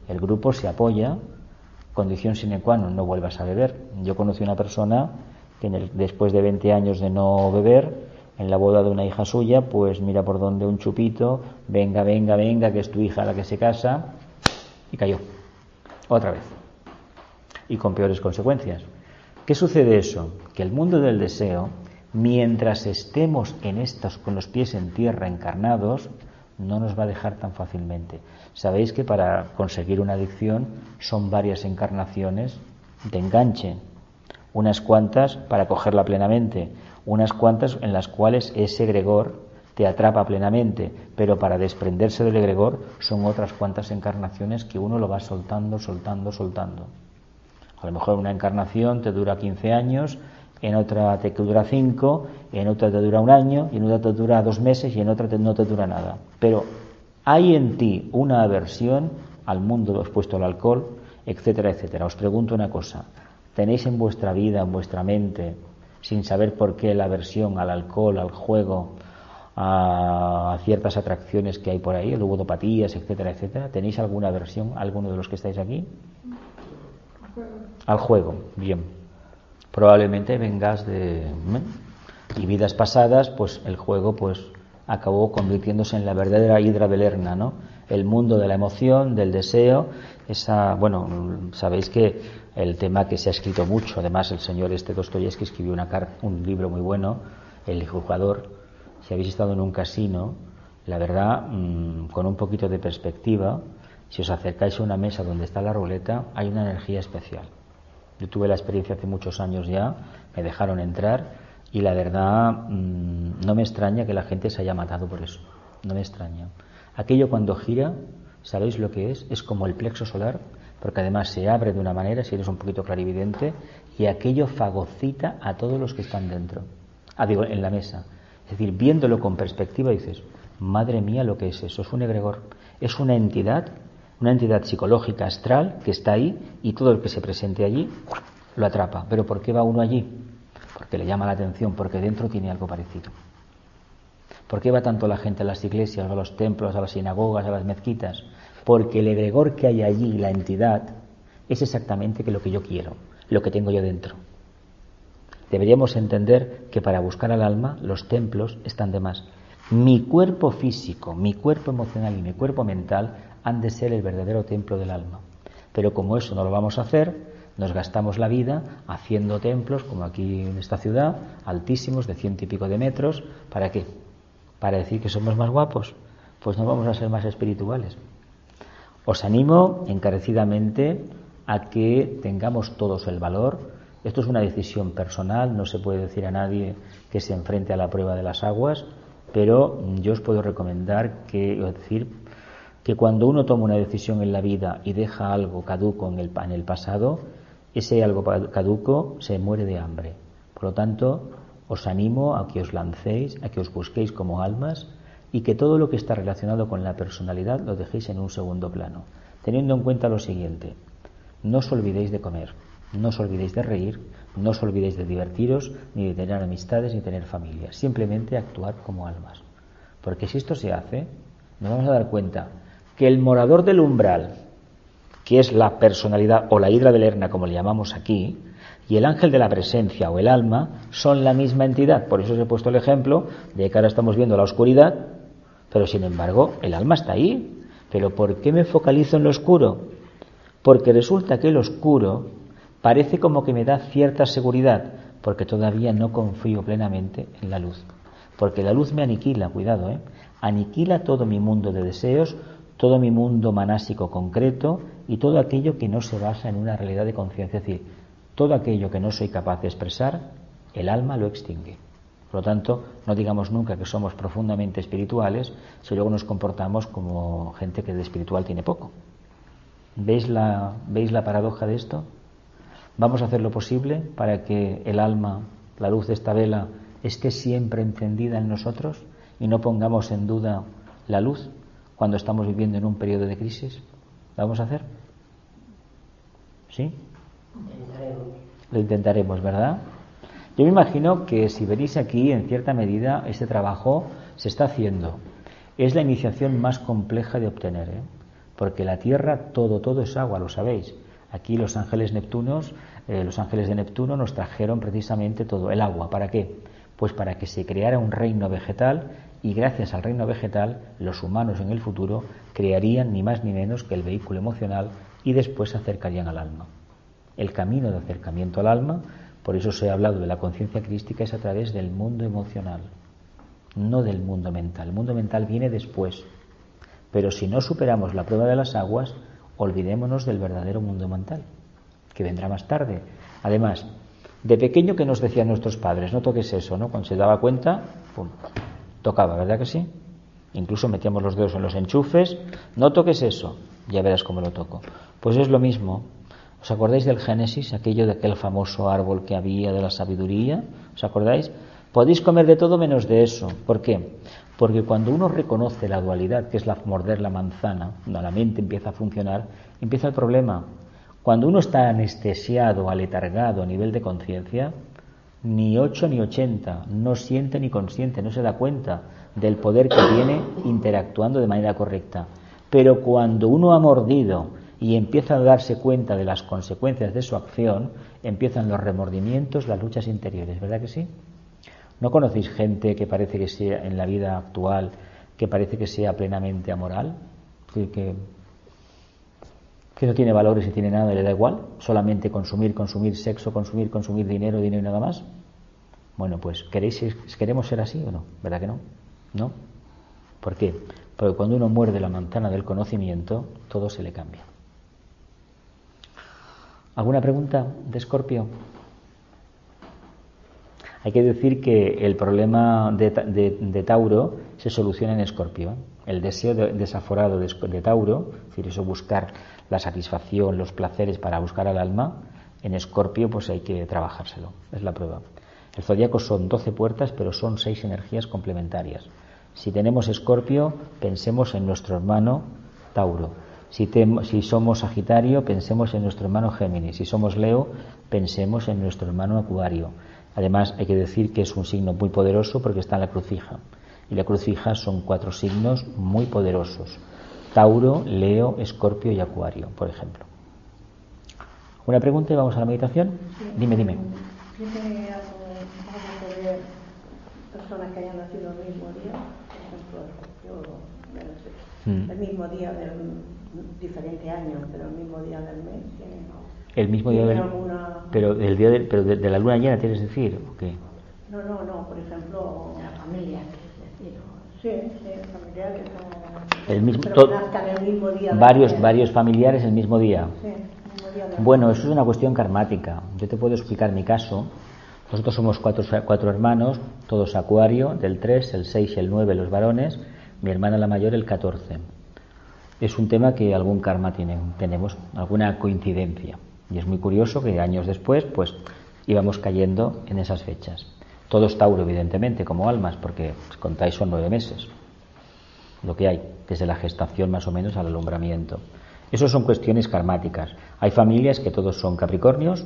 El grupo se apoya, condición sine qua non, no vuelvas a beber. Yo conocí una persona que después de 20 años de no beber, en la boda de una hija suya, pues mira por dónde un chupito, venga, venga, venga, que es tu hija la que se casa, y cayó. Otra vez. Y con peores consecuencias. ¿Qué sucede eso? Que el mundo del deseo, mientras estemos en estos con los pies en tierra encarnados, no nos va a dejar tan fácilmente. Sabéis que para conseguir una adicción son varias encarnaciones de enganche, unas cuantas para cogerla plenamente, unas cuantas en las cuales ese egregor te atrapa plenamente, pero para desprenderse del egregor son otras cuantas encarnaciones que uno lo va soltando, soltando, soltando. A lo mejor una encarnación te dura 15 años, en otra te dura 5, en otra te dura un año, y en otra te dura dos meses y en otra no te dura nada. Pero hay en ti una aversión al mundo expuesto al alcohol, etcétera, etcétera. Os pregunto una cosa, ¿tenéis en vuestra vida, en vuestra mente, sin saber por qué la aversión al alcohol, al juego, a ciertas atracciones que hay por ahí, ludopatías, etcétera, etcétera. ¿Tenéis alguna aversión, alguno de los que estáis aquí? Al juego, bien. Probablemente vengas de y vidas pasadas, pues el juego pues acabó convirtiéndose en la verdadera hidra belerna, ¿no? El mundo de la emoción, del deseo, esa, bueno, sabéis que el tema que se ha escrito mucho. Además, el señor este Dostoyevsky escribió una un libro muy bueno, El jugador. Si habéis estado en un casino, la verdad, mm, con un poquito de perspectiva, si os acercáis a una mesa donde está la ruleta, hay una energía especial. Yo tuve la experiencia hace muchos años ya, me dejaron entrar y la verdad mm, no me extraña que la gente se haya matado por eso. No me extraña. Aquello cuando gira, ¿sabéis lo que es? Es como el plexo solar porque además se abre de una manera, si eres un poquito clarividente, y aquello fagocita a todos los que están dentro, ah, digo, en la mesa. Es decir, viéndolo con perspectiva dices, madre mía, lo que es eso, es un egregor, es una entidad, una entidad psicológica astral que está ahí y todo el que se presente allí lo atrapa. Pero ¿por qué va uno allí? Porque le llama la atención, porque dentro tiene algo parecido. ¿Por qué va tanto la gente a las iglesias, a los templos, a las sinagogas, a las mezquitas? Porque el egregor que hay allí, la entidad, es exactamente lo que yo quiero, lo que tengo yo dentro. Deberíamos entender que para buscar al alma los templos están de más. Mi cuerpo físico, mi cuerpo emocional y mi cuerpo mental han de ser el verdadero templo del alma. Pero como eso no lo vamos a hacer, nos gastamos la vida haciendo templos, como aquí en esta ciudad, altísimos, de ciento y pico de metros. ¿Para qué? ¿Para decir que somos más guapos? Pues no vamos a ser más espirituales. Os animo encarecidamente a que tengamos todos el valor. Esto es una decisión personal, no se puede decir a nadie que se enfrente a la prueba de las aguas, pero yo os puedo recomendar que, decir, que cuando uno toma una decisión en la vida y deja algo caduco en el, en el pasado, ese algo caduco se muere de hambre. Por lo tanto, os animo a que os lancéis, a que os busquéis como almas y que todo lo que está relacionado con la personalidad lo dejéis en un segundo plano, teniendo en cuenta lo siguiente, no os olvidéis de comer, no os olvidéis de reír, no os olvidéis de divertiros, ni de tener amistades, ni tener familia, simplemente actuar como almas. Porque si esto se hace, nos vamos a dar cuenta que el morador del umbral, que es la personalidad o la hidra de Lerna, como le llamamos aquí, y el ángel de la presencia o el alma son la misma entidad. Por eso os he puesto el ejemplo de que ahora estamos viendo la oscuridad, pero sin embargo el alma está ahí. ¿Pero por qué me focalizo en lo oscuro? Porque resulta que el oscuro parece como que me da cierta seguridad, porque todavía no confío plenamente en la luz. Porque la luz me aniquila, cuidado, ¿eh? aniquila todo mi mundo de deseos, todo mi mundo manásico concreto y todo aquello que no se basa en una realidad de conciencia. Es decir, todo aquello que no soy capaz de expresar, el alma lo extingue. Por lo tanto, no digamos nunca que somos profundamente espirituales si luego nos comportamos como gente que de espiritual tiene poco. ¿Veis la, ¿Veis la paradoja de esto? Vamos a hacer lo posible para que el alma, la luz de esta vela, esté siempre encendida en nosotros y no pongamos en duda la luz cuando estamos viviendo en un periodo de crisis. ¿Lo vamos a hacer? ¿Sí? Lo intentaremos, ¿verdad? Yo me imagino que si venís aquí, en cierta medida, este trabajo se está haciendo. Es la iniciación más compleja de obtener, ¿eh? porque la Tierra todo, todo es agua, lo sabéis. Aquí los ángeles Neptunos, eh, los ángeles de Neptuno nos trajeron precisamente todo, el agua. ¿Para qué? Pues para que se creara un reino vegetal y gracias al reino vegetal los humanos en el futuro crearían ni más ni menos que el vehículo emocional y después se acercarían al alma. El camino de acercamiento al alma, por eso se ha hablado de la conciencia crística, es a través del mundo emocional, no del mundo mental. El mundo mental viene después. Pero si no superamos la prueba de las aguas, olvidémonos del verdadero mundo mental, que vendrá más tarde. Además, de pequeño que nos decían nuestros padres, no toques eso, ¿no? Cuando se daba cuenta, pum, tocaba, ¿verdad que sí? Incluso metíamos los dedos en los enchufes, no toques eso, ya verás cómo lo toco. Pues es lo mismo. ¿Os acordáis del Génesis, aquello de aquel famoso árbol que había de la sabiduría? ¿Os acordáis? Podéis comer de todo menos de eso. ¿Por qué? Porque cuando uno reconoce la dualidad, que es la morder la manzana, cuando la mente empieza a funcionar, empieza el problema. Cuando uno está anestesiado, aletargado a nivel de conciencia, ni 8 ni 80, no siente ni consiente, no se da cuenta del poder que tiene interactuando de manera correcta. Pero cuando uno ha mordido y empieza a darse cuenta de las consecuencias de su acción, empiezan los remordimientos, las luchas interiores, ¿verdad que sí? ¿No conocéis gente que parece que sea en la vida actual, que parece que sea plenamente amoral? Que, que no tiene valores y tiene nada y le da igual, solamente consumir, consumir sexo, consumir, consumir dinero, dinero y nada más. Bueno, pues ¿queréis, ¿queremos ser así o no? ¿Verdad que no? ¿No? ¿Por qué? Porque cuando uno muerde la manzana del conocimiento, todo se le cambia. ¿Alguna pregunta de Escorpio? Hay que decir que el problema de, Tauro se soluciona en Escorpio. El deseo desaforado de, de Tauro, es decir, eso buscar la satisfacción, los placeres para buscar al alma, en Escorpio pues hay que trabajárselo, es la prueba. El zodiaco son 12 puertas, pero son seis energías complementarias. Si tenemos Escorpio, pensemos en nuestro hermano Tauro. Si, si, somos Sagitario, pensemos en nuestro hermano Géminis. Si somos Leo, pensemos en nuestro hermano Acuario. Además, hay que decir que es un signo muy poderoso porque está en la crucija. Y la crucija son cuatro signos muy poderosos. Tauro, Leo, Escorpio y Acuario, por ejemplo. ¿Una pregunta y vamos a la meditación? Dime, dime. ¿Tiene personas que hayan nacido el mismo día? Por ejemplo, yo, mm. el mismo día del diferente año, pero el mismo día del mes. El mismo día del pero el día de, pero de, la luna llena, ¿quieres decir? ¿o qué? No, no, no, por ejemplo, la familia, decir, Sí, sí, familiares. El mismo, el mismo día varios, varios familiares el mismo día. Sí, bueno, eso es una cuestión karmática. Yo te puedo explicar mi caso. Nosotros somos cuatro, cuatro hermanos, todos acuario, del 3, el 6 y el 9 los varones, mi hermana la mayor el 14. Es un tema que algún karma tiene, tenemos, alguna coincidencia. Y es muy curioso que años después, pues íbamos cayendo en esas fechas. Todos Tauro, evidentemente, como almas, porque contáis son nueve meses. Lo que hay, desde la gestación más o menos al alumbramiento. Eso son cuestiones karmáticas. Hay familias que todos son Capricornios,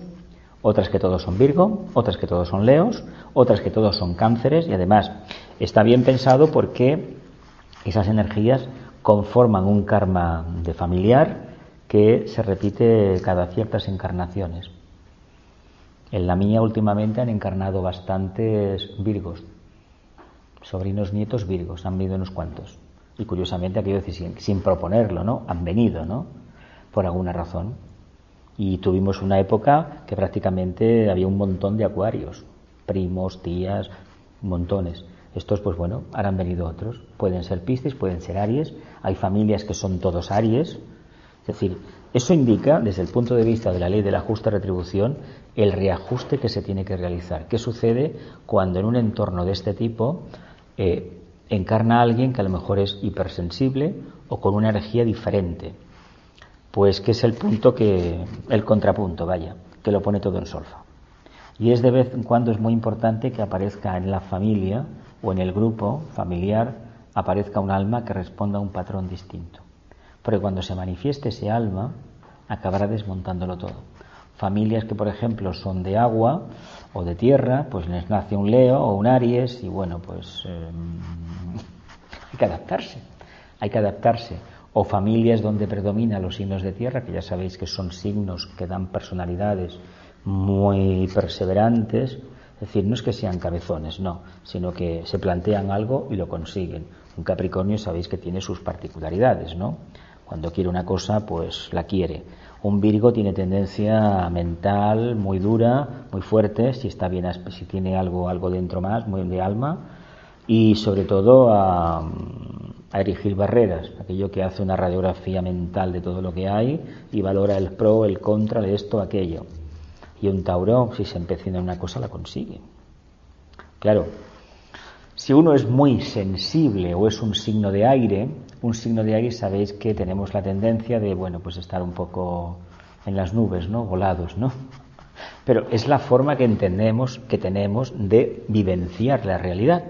otras que todos son Virgo, otras que todos son Leos, otras que todos son Cánceres y además está bien pensado porque esas energías conforman un karma de familiar que se repite cada ciertas encarnaciones. En la mía últimamente han encarnado bastantes virgos, sobrinos nietos virgos, han venido unos cuantos. Y curiosamente, aquello sin, sin proponerlo, ¿no? Han venido, ¿no? Por alguna razón. Y tuvimos una época que prácticamente había un montón de acuarios, primos, tías, montones. Estos, pues bueno, ahora han venido otros. Pueden ser Piscis, pueden ser Aries. Hay familias que son todos Aries. Es decir, eso indica, desde el punto de vista de la ley de la justa retribución, el reajuste que se tiene que realizar. ¿Qué sucede cuando en un entorno de este tipo eh, encarna alguien que a lo mejor es hipersensible o con una energía diferente? Pues que es el punto que, el contrapunto, vaya, que lo pone todo en solfa. Y es de vez en cuando es muy importante que aparezca en la familia o en el grupo familiar, aparezca un alma que responda a un patrón distinto. Porque cuando se manifieste ese alma, acabará desmontándolo todo. Familias que, por ejemplo, son de agua o de tierra, pues les nace un Leo o un Aries y bueno, pues em, hay que adaptarse, hay que adaptarse. O familias donde predominan los signos de tierra, que ya sabéis que son signos que dan personalidades muy perseverantes, es decir, no es que sean cabezones, no, sino que se plantean algo y lo consiguen. Un Capricornio sabéis que tiene sus particularidades, ¿no? Cuando quiere una cosa, pues la quiere. Un Virgo tiene tendencia mental muy dura, muy fuerte, si está bien, si tiene algo, algo dentro más, muy de alma, y sobre todo a, a erigir barreras, aquello que hace una radiografía mental de todo lo que hay y valora el pro, el contra, de esto, aquello. Y un Tauro, si se empecina en una cosa, la consigue. Claro, si uno es muy sensible o es un signo de aire, un signo de aire sabéis que tenemos la tendencia de, bueno, pues estar un poco en las nubes, ¿no? Volados, ¿no? Pero es la forma que entendemos, que tenemos de vivenciar la realidad.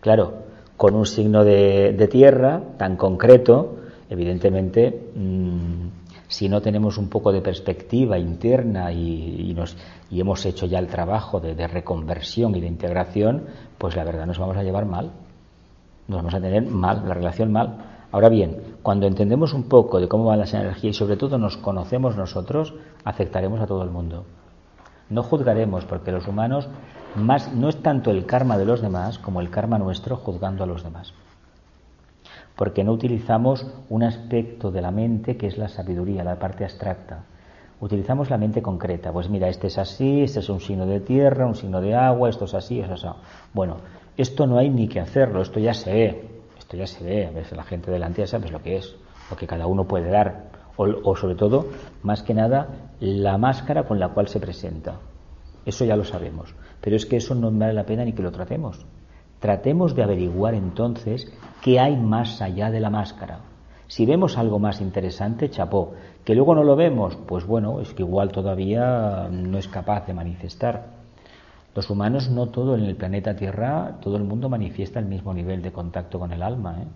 Claro, con un signo de, tierra tan concreto, evidentemente, mm, si no tenemos un poco de perspectiva interna y, nos, y hemos hecho ya el trabajo de, de, reconversión y de integración, pues la verdad nos vamos a llevar mal. Nos vamos a tener mal, la relación mal. Ahora bien, cuando entendemos un poco de cómo van las energías y sobre todo nos conocemos nosotros, aceptaremos a todo el mundo. No juzgaremos porque los humanos más no es tanto el karma de los demás como el karma nuestro juzgando a los demás porque no utilizamos un aspecto de la mente que es la sabiduría, la parte abstracta. Utilizamos la mente concreta. Pues mira, este es así, este es un signo de tierra, un signo de agua, esto es así, eso es así. Bueno, esto no hay ni que hacerlo, esto ya se ve, esto ya se ve. A veces la gente delante ya sabes lo que es, lo que cada uno puede dar. O, o sobre todo, más que nada, la máscara con la cual se presenta. Eso ya lo sabemos. Pero es que eso no vale la pena ni que lo tratemos. Tratemos de averiguar entonces qué hay más allá de la máscara. Si vemos algo más interesante, chapó. Que luego no lo vemos, pues bueno, es que igual todavía no es capaz de manifestar. Los humanos no todo en el planeta Tierra, todo el mundo manifiesta el mismo nivel de contacto con el alma. ¿eh?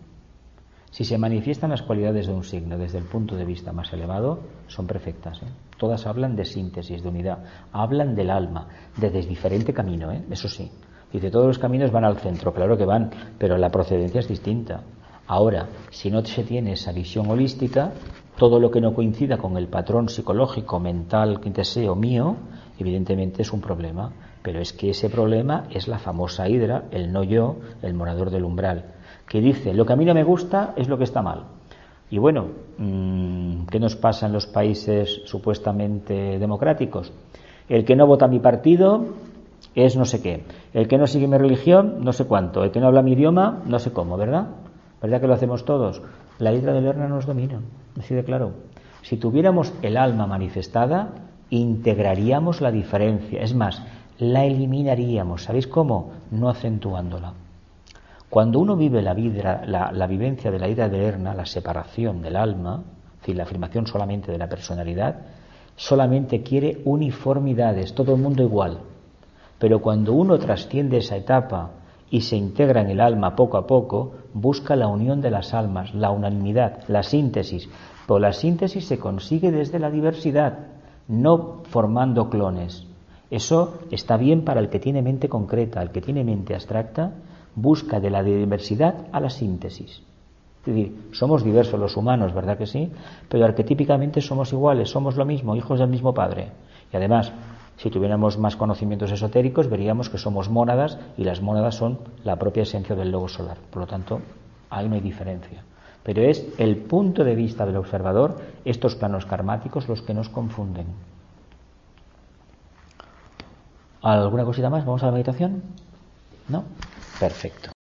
Si se manifiestan las cualidades de un signo desde el punto de vista más elevado, son perfectas. ¿eh? Todas hablan de síntesis, de unidad, hablan del alma, desde diferente camino, ¿eh? eso sí. Dice, todos los caminos van al centro, claro que van, pero la procedencia es distinta. Ahora, si no se tiene esa visión holística, todo lo que no coincida con el patrón psicológico, mental, que deseo mío, evidentemente es un problema. Pero es que ese problema es la famosa hidra, el no yo, el morador del umbral, que dice, lo que a mí no me gusta es lo que está mal. Y bueno, mm, ¿qué nos pasa en los países supuestamente democráticos? El que no vota mi partido es no sé qué. El que no sigue mi religión, no sé cuánto. El que no habla mi idioma, no sé cómo, ¿verdad? ¿Verdad que lo hacemos todos? La hidra de Lerna nos domina, así de claro. Si tuviéramos el alma manifestada, integraríamos la diferencia. Es más, la eliminaríamos. ¿Sabéis cómo? No acentuándola. Cuando uno vive la, vida, la, vivencia de la ira de Lerna, la separación del alma, es decir, la afirmación solamente de la personalidad, solamente quiere uniformidades, todo el mundo igual. Pero cuando uno trasciende esa etapa y se integra en el alma poco a poco, busca la unión de las almas, la unanimidad, la síntesis. Pero la síntesis se consigue desde la diversidad, no formando clones. Eso está bien para el que tiene mente concreta, el que tiene mente abstracta, busca de la diversidad a la síntesis. Es decir, somos diversos los humanos, ¿verdad que sí? Pero arquetípicamente somos iguales, somos lo mismo, hijos del mismo Padre. Y además, si tuviéramos más conocimientos esotéricos, veríamos que somos mónadas y las mónadas son la propia esencia del logo solar. Por lo tanto, ahí no hay diferencia. Pero es el punto de vista del observador, estos planos karmáticos, los que nos confunden. ¿Alguna cosita más? ¿Vamos a la meditación? ¿No? Perfecto.